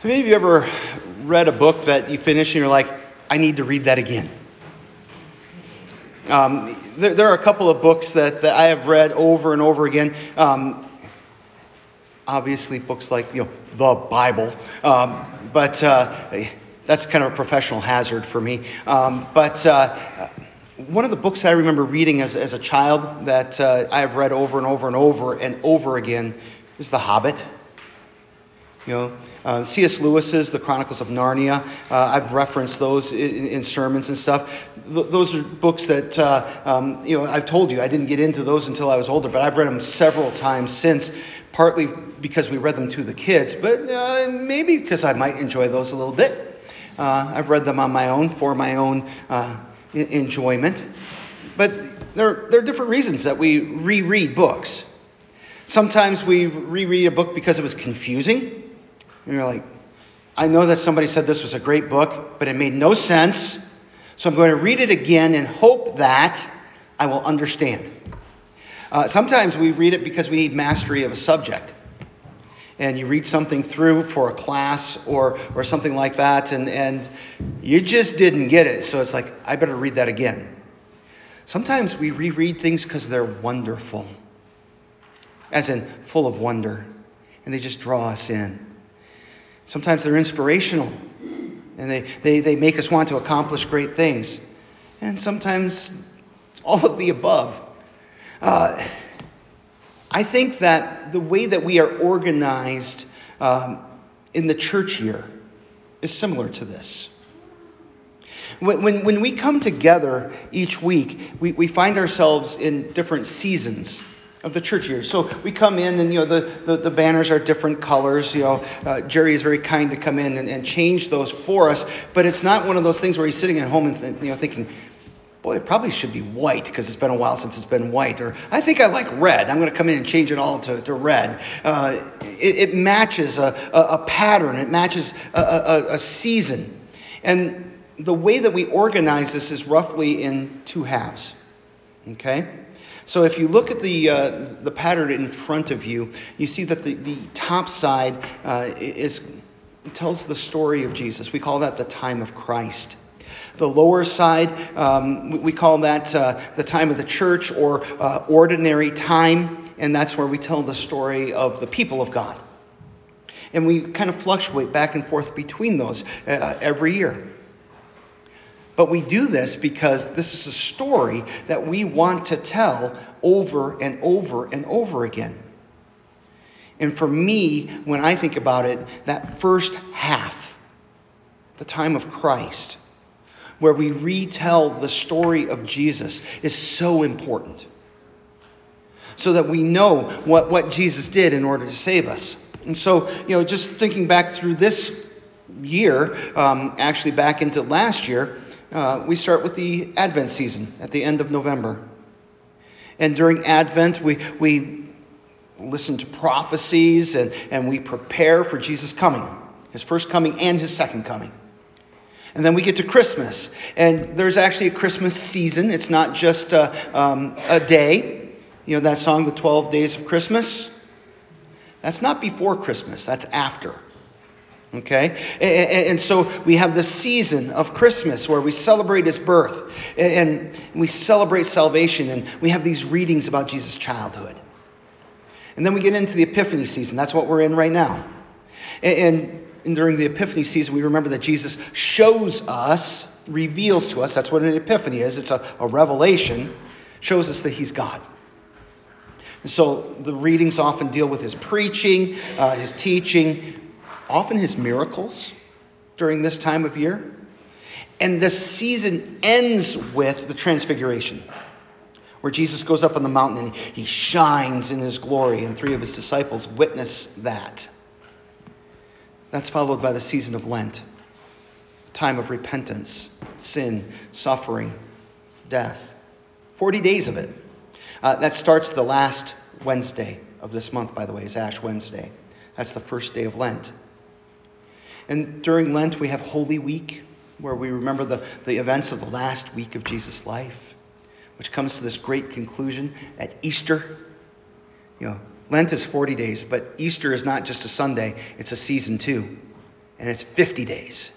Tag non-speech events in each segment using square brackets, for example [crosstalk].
Have any of you ever read a book that you finish and you're like, I need to read that again? Um, there, there, are a couple of books that, that I have read over and over again. Um, obviously, books like you know the Bible, um, but uh, that's kind of a professional hazard for me. Um, but uh, one of the books I remember reading as, as a child that uh, I have read over and over and over and over again is The Hobbit. You know, uh, C.S. Lewis's The Chronicles of Narnia. Uh, I've referenced those in, in, sermons and stuff. Th- those are books that, uh, um, you know, I've told you I didn't get into those until I was older, but I've read them several times since, partly because we read them to the kids, but uh, maybe because I might enjoy those a little bit. Uh, I've read them on my own for my own uh, enjoyment. But there, there are different reasons that we reread books. Sometimes we reread a book because it was confusing and you're like, I know that somebody said this was a great book, but it made no sense. So I'm going to read it again and hope that I will understand. Uh, sometimes we read it because we need mastery of a subject. And you read something through for a class or, or something like that, and, and you just didn't get it. So it's like, I better read that again. Sometimes we reread things because they're wonderful, as in full of wonder, and they just draw us in. Sometimes they're inspirational and they, they, they make us want to accomplish great things. And sometimes it's all of the above. Uh, I think that the way that we are organized um, in the church here is similar to this. When, when, when we come together each week, we, we find ourselves in different seasons of the church year. So we come in and, you know, the, the, the banners are different colors. You know, uh, Jerry is very kind to come in and, and change those for us. But it's not one of those things where he's sitting at home and, th- you know, thinking, boy, it probably should be white because it's been a while since it's been white. Or I think I like red. I'm going to come in and change it all to, to red. Uh, it, it, matches a, a, a, pattern, it matches a, a, a season. And the way that we organize this is roughly in two halves. Okay? So if you look at the, uh, the pattern in front of you, you see that the, the top side uh, is, tells the story of Jesus. We call that the time of Christ. The lower side, um, we call that uh, the time of the church or uh, ordinary time, and that's where we tell the story of the people of God. And we kind of fluctuate back and forth between those uh, every year. But we do this because this is a story that we want to tell over and over and over again. And for me, when I think about it, that first half, the time of Christ, where we retell the story of Jesus, is so important. So that we know what, what Jesus did in order to save us. And so, you know, just thinking back through this year, um, actually back into last year, uh, we start with the Advent season at the end of November. And during Advent, we, we listen to prophecies and, and we prepare for Jesus' coming, his first coming and his second coming. And then we get to Christmas. And there's actually a Christmas season, it's not just a, um, a day. You know that song, The 12 Days of Christmas? That's not before Christmas, that's after. Okay? And, so we have the season of Christmas where we celebrate his birth and we celebrate salvation and we have these readings about Jesus' childhood. And then we get into the Epiphany season. That's what we're in right now. And, during the Epiphany season, we remember that Jesus shows us, reveals to us, that's what an Epiphany is it's a, a revelation, shows us that he's God. And so the readings often deal with his preaching, uh, his teaching, often his miracles during this time of year. And the season ends with the transfiguration, where Jesus goes up on the mountain and he shines in his glory, and three of his disciples witness that. That's followed by the season of Lent, time of repentance, sin, suffering, death. 40 days of it. Uh, that starts the last Wednesday of this month, by the way, is Ash Wednesday. That's the first day of Lent. And during Lent, we have Holy Week, where we remember the, the events of the last week of Jesus' life, which comes to this great conclusion at Easter. You know, Lent is 40 days, but Easter is not just a Sunday, it's a season too. and it's 50 days.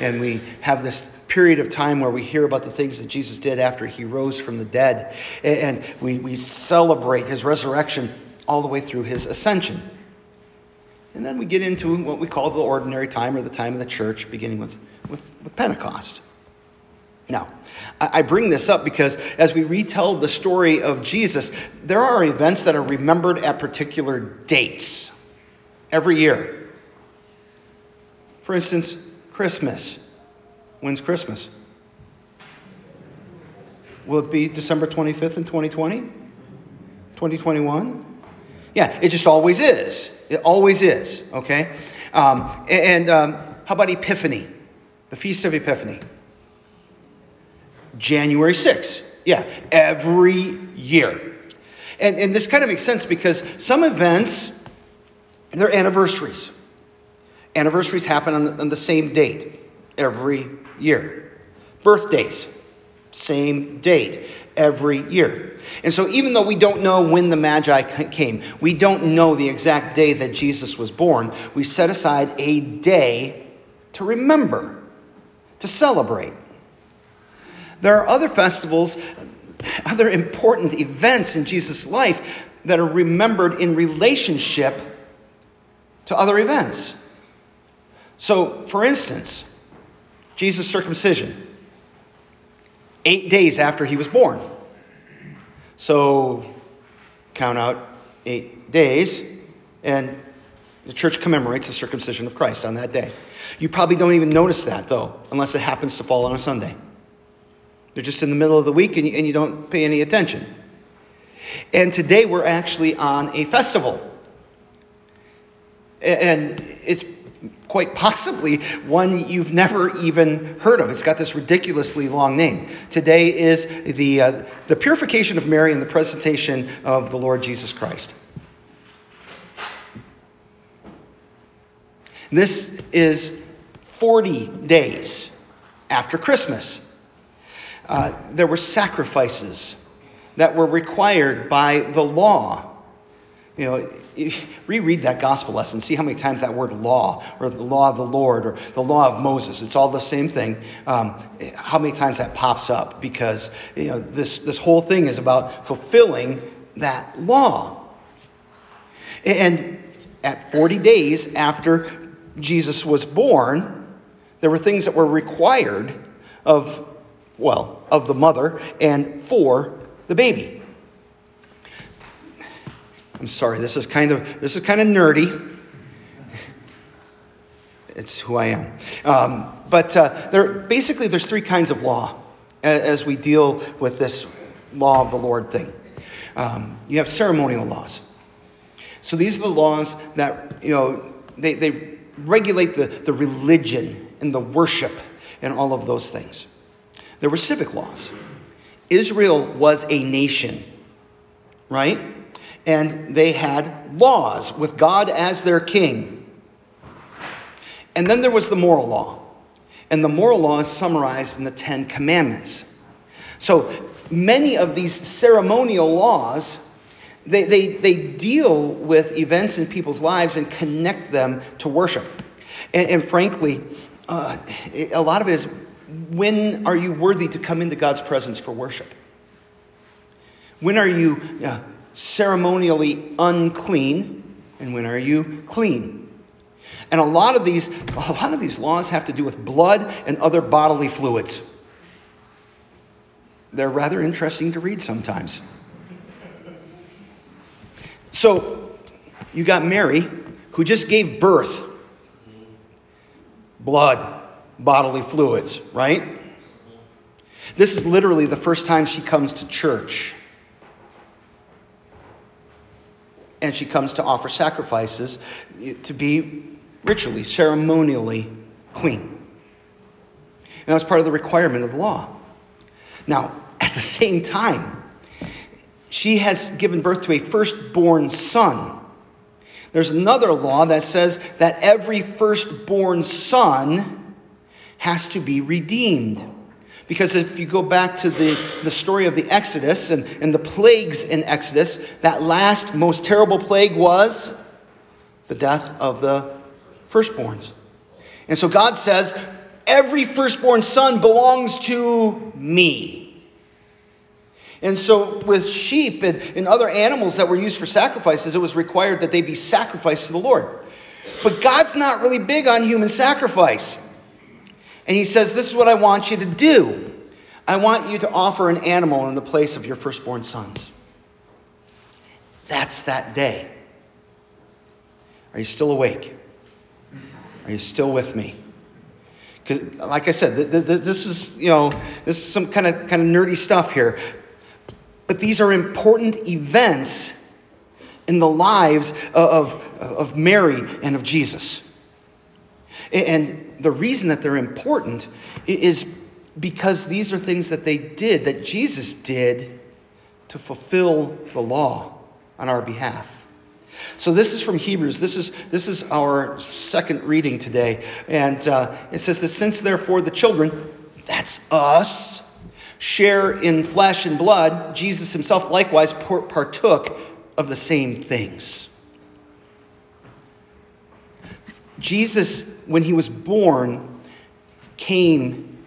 And we have this period of time where we hear about the things that Jesus did after he rose from the dead. And we, we celebrate his resurrection all the way through his ascension. And then we get into what we call the ordinary time or the time of the church, beginning with, with, with Pentecost. Now, I bring this up because as we retell the story of Jesus, there are events that are remembered at particular dates every year. For instance, Christmas. When's Christmas? Will it be December 25th in 2020? 2021? Yeah, it just always is. It always is, okay? Um, and um, how about Epiphany? The Feast of Epiphany. January 6th. Yeah, every year. And, and this kind of makes sense because some events, they're anniversaries. Anniversaries happen on the, on the same date every year. Birthdays, same date every year. And so, even though we don't know when the Magi came, we don't know the exact day that Jesus was born, we set aside a day to remember, to celebrate. There are other festivals, [laughs] other important events in Jesus' life that are remembered in relationship to other events. So, for instance, Jesus' circumcision, eight days after he was born. So, count out eight days, and the church commemorates the circumcision of Christ on that day. You probably don't even notice that, though, unless it happens to fall on a Sunday. They're just in the middle of the week and you, and you don't pay any attention. And today we're actually on a festival. And it's quite possibly one you've never even heard of. It's got this ridiculously long name. Today is the, uh, the purification of Mary and the presentation of the Lord Jesus Christ. This is 40 days after Christmas. Uh, there were sacrifices that were required by the law. You know, [laughs] reread that gospel lesson, see how many times that word law, or the law of the Lord, or the law of Moses, it's all the same thing. Um, how many times that pops up? Because you know, this, this whole thing is about fulfilling that law. And at 40 days after Jesus was born, there were things that were required of well, of the mother and for the baby. I'm sorry, this is kind of this is kind of nerdy. It's who I am. Um, but uh, there, basically, there's three kinds of law as, we deal with this law of the Lord thing. Um, you have ceremonial laws. So these are the laws that, you know, they, they regulate the, the religion and the worship and all of those things. There were civic laws. Israel was a nation, right? And they had laws with God as their king. And then there was the moral law. And the moral law is summarized in the Ten Commandments. So many of these ceremonial laws, they, they, they deal with events in people's lives and connect them to worship. And, and frankly, uh, a lot of it is when are you worthy to come into God's presence for worship? When are you uh, ceremonially unclean? And when are you clean? And a lot of these, a lot of these laws have to do with blood and other bodily fluids. They're rather interesting to read sometimes. So, you got Mary, who just gave birth. Blood, bodily fluids, right? This is literally the first time she comes to church. And she comes to offer sacrifices to be ritually, ceremonially clean. And that was part of the requirement of the law. Now, at the same time, she has given birth to a firstborn son. There's another law that says that every firstborn son has to be redeemed. Because if you go back to the, the story of the Exodus and, and the plagues in Exodus, that last most terrible plague was the death of the firstborns. And so God says, every firstborn son belongs to me. And so, with sheep and, and other animals that were used for sacrifices, it was required that they be sacrificed to the Lord. But God's not really big on human sacrifice. And He says, This is what I want you to do I want you to offer an animal in the place of your firstborn sons. That's that day. Are you still awake? Are you still with me? Because, like I said, this is you know this is some kind of kind of nerdy stuff here. But these are important events in the lives of, of Mary and of Jesus. And the reason that they're important is because these are things that they did, that Jesus did to fulfill the law on our behalf. So this is from Hebrews. This is, this is our second reading today. And uh, it says that since therefore the children, that's us, share in flesh and blood, Jesus himself likewise partook of the same things. Jesus, when he was born, came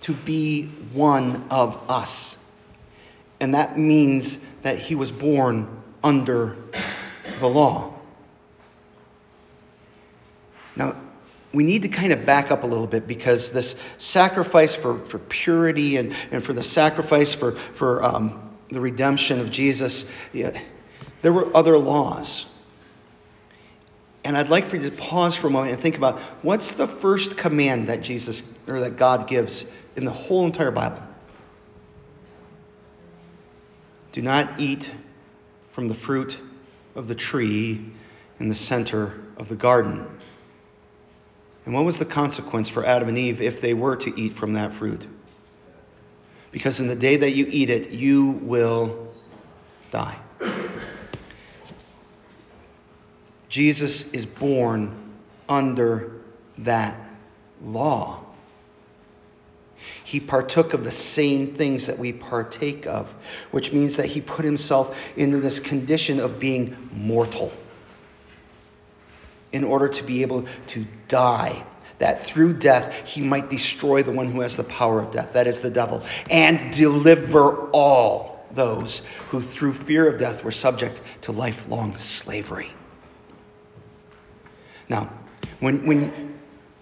to be one of us. And that means that he was born under the law. Now, we need to kind of back up a little bit because this sacrifice for, for purity and, and for the sacrifice for, for um, the redemption of Jesus, yeah, there were other laws. And I'd like for you to pause for a moment and think about what's the first command that Jesus or that God gives in the whole entire Bible? Do not eat from the fruit of the tree in the center of the garden. And what was the consequence for Adam and Eve if they were to eat from that fruit? Because in the day that you eat it, you will die. Jesus is born under that law. He partook of the same things that we partake of, which means that he put himself into this condition of being mortal in order to be able to die. That through death he might destroy the one who has the power of death, that is the devil, and deliver all those who through fear of death were subject to lifelong slavery. Now, when, when,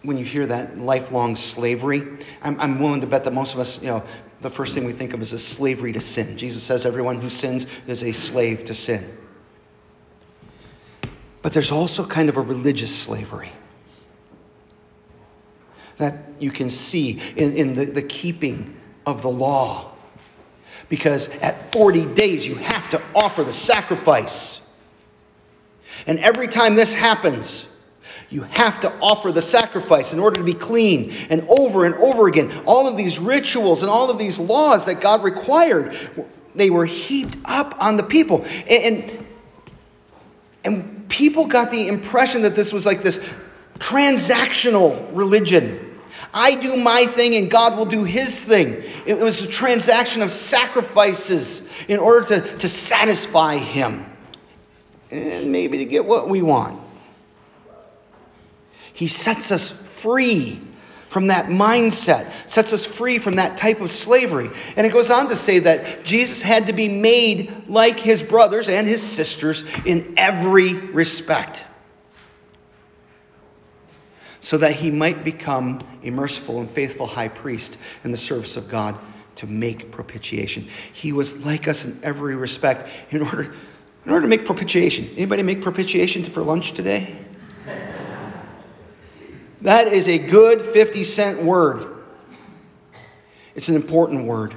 when you hear that lifelong slavery, I'm, I'm willing to bet that most of us, you know, the first thing we think of is a slavery to sin. Jesus says everyone who sins is a slave to sin. But there's also kind of a religious slavery that you can see in, in the, the keeping of the law. Because at 40 days, you have to offer the sacrifice. And every time this happens, you have to offer the sacrifice in order to be clean. And over and over again, all of these rituals and all of these laws that God required, they were heaped up on the people. And, and, and people got the impression that this was like this transactional religion. I do my thing and God will do his thing. It was a transaction of sacrifices in order to, to satisfy him and maybe to get what we want. He sets us free from that mindset, sets us free from that type of slavery. And it goes on to say that Jesus had to be made like his brothers and his sisters in every respect so that he might become a merciful and faithful high priest in the service of God to make propitiation. He was like us in every respect in order, in order to make propitiation. Anybody make propitiation for lunch today? That is a good 50 cent word. It's an important word.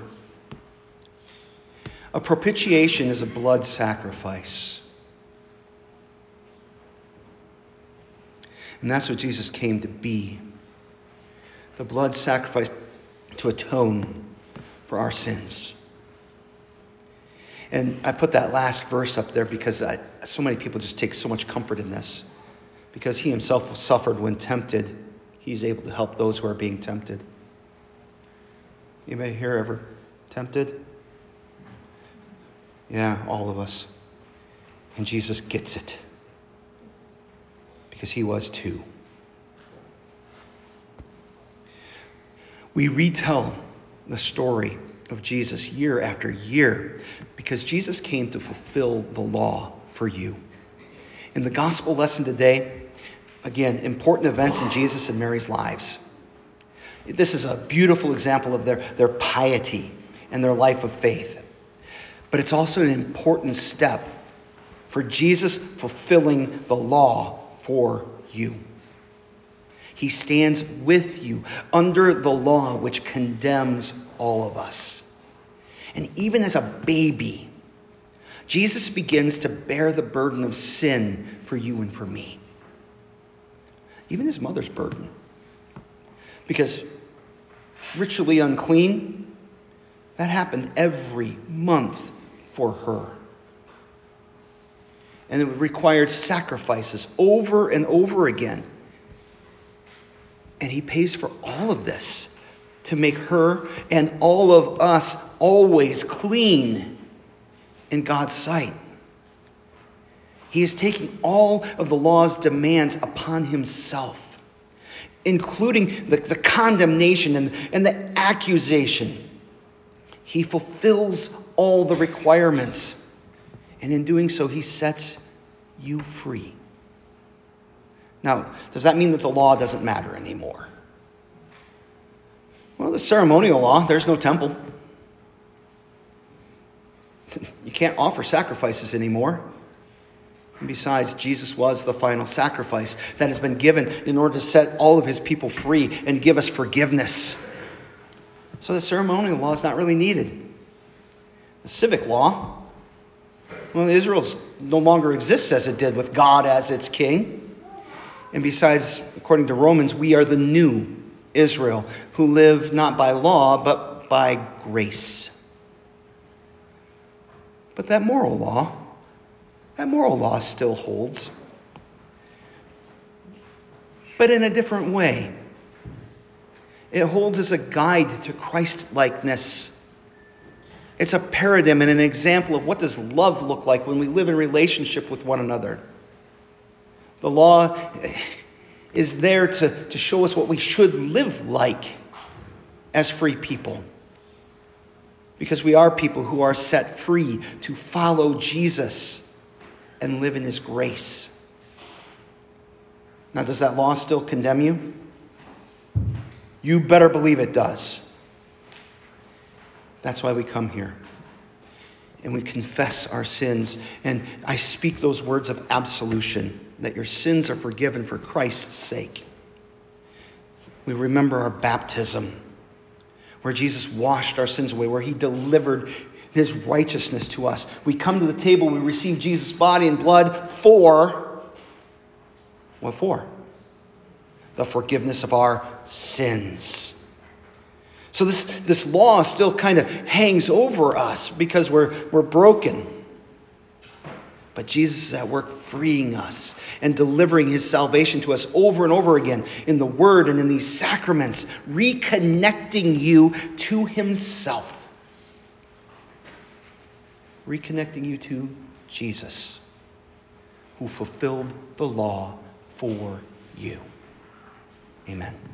A propitiation is a blood sacrifice. And that's what Jesus came to be the blood sacrifice to atone for our sins. And I put that last verse up there because I, so many people just take so much comfort in this because he himself suffered when tempted, he's able to help those who are being tempted. Anybody here ever tempted? Yeah, all of us. And Jesus gets it because he was too. We retell the story of Jesus year after year because Jesus came to fulfill the law for you. In the gospel lesson today, again, important events in Jesus and Mary's lives. This is a beautiful example of their, their piety and their life of faith. But it's also an important step for Jesus fulfilling the law for you. He stands with you under the law which condemns all of us. And even as a baby, Jesus begins to bear the burden of sin for you and for me. Even his mother's burden. Because ritually unclean, that happened every month for her. And it required sacrifices over and over again. And he pays for all of this to make her and all of us always clean in God's sight. He is taking all of the law's demands upon himself, including the, the condemnation and, and the accusation. He fulfills all the requirements. And in doing so, he sets you free. Now, does that mean that the law doesn't matter anymore? Well, the ceremonial law, there's no temple. [laughs] You can't offer sacrifices anymore. And besides, Jesus was the final sacrifice that has been given in order to set all of his people free and give us forgiveness. So the ceremonial law is not really needed. The civic law, well, Israel no longer exists as it did with God as its king. And besides, according to Romans, we are the new Israel who live not by law, but by grace. But that moral law, that moral law still holds, but in a different way. It holds as a guide to Christ likeness. It's a paradigm and an example of what does love look like when we live in relationship with one another. The law is there to, to show us what we should live like as free people because we are people who are set free to follow Jesus and live in his grace. Now, does that law still condemn you? You better believe it does. That's why we come here. And we confess our sins. And I speak those words of absolution that your sins are forgiven for Christ's sake. We remember our baptism where Jesus washed our sins away, where he delivered his righteousness to us. We come to the table, we receive Jesus' body and blood for what for? The forgiveness of our sins. So this, this law still kind of hangs over us because we're, we're broken. But Jesus is at work freeing us and delivering his salvation to us over and over again in the word and in these sacraments, reconnecting you to himself. Reconnecting you to Jesus, who fulfilled the law for you. Amen.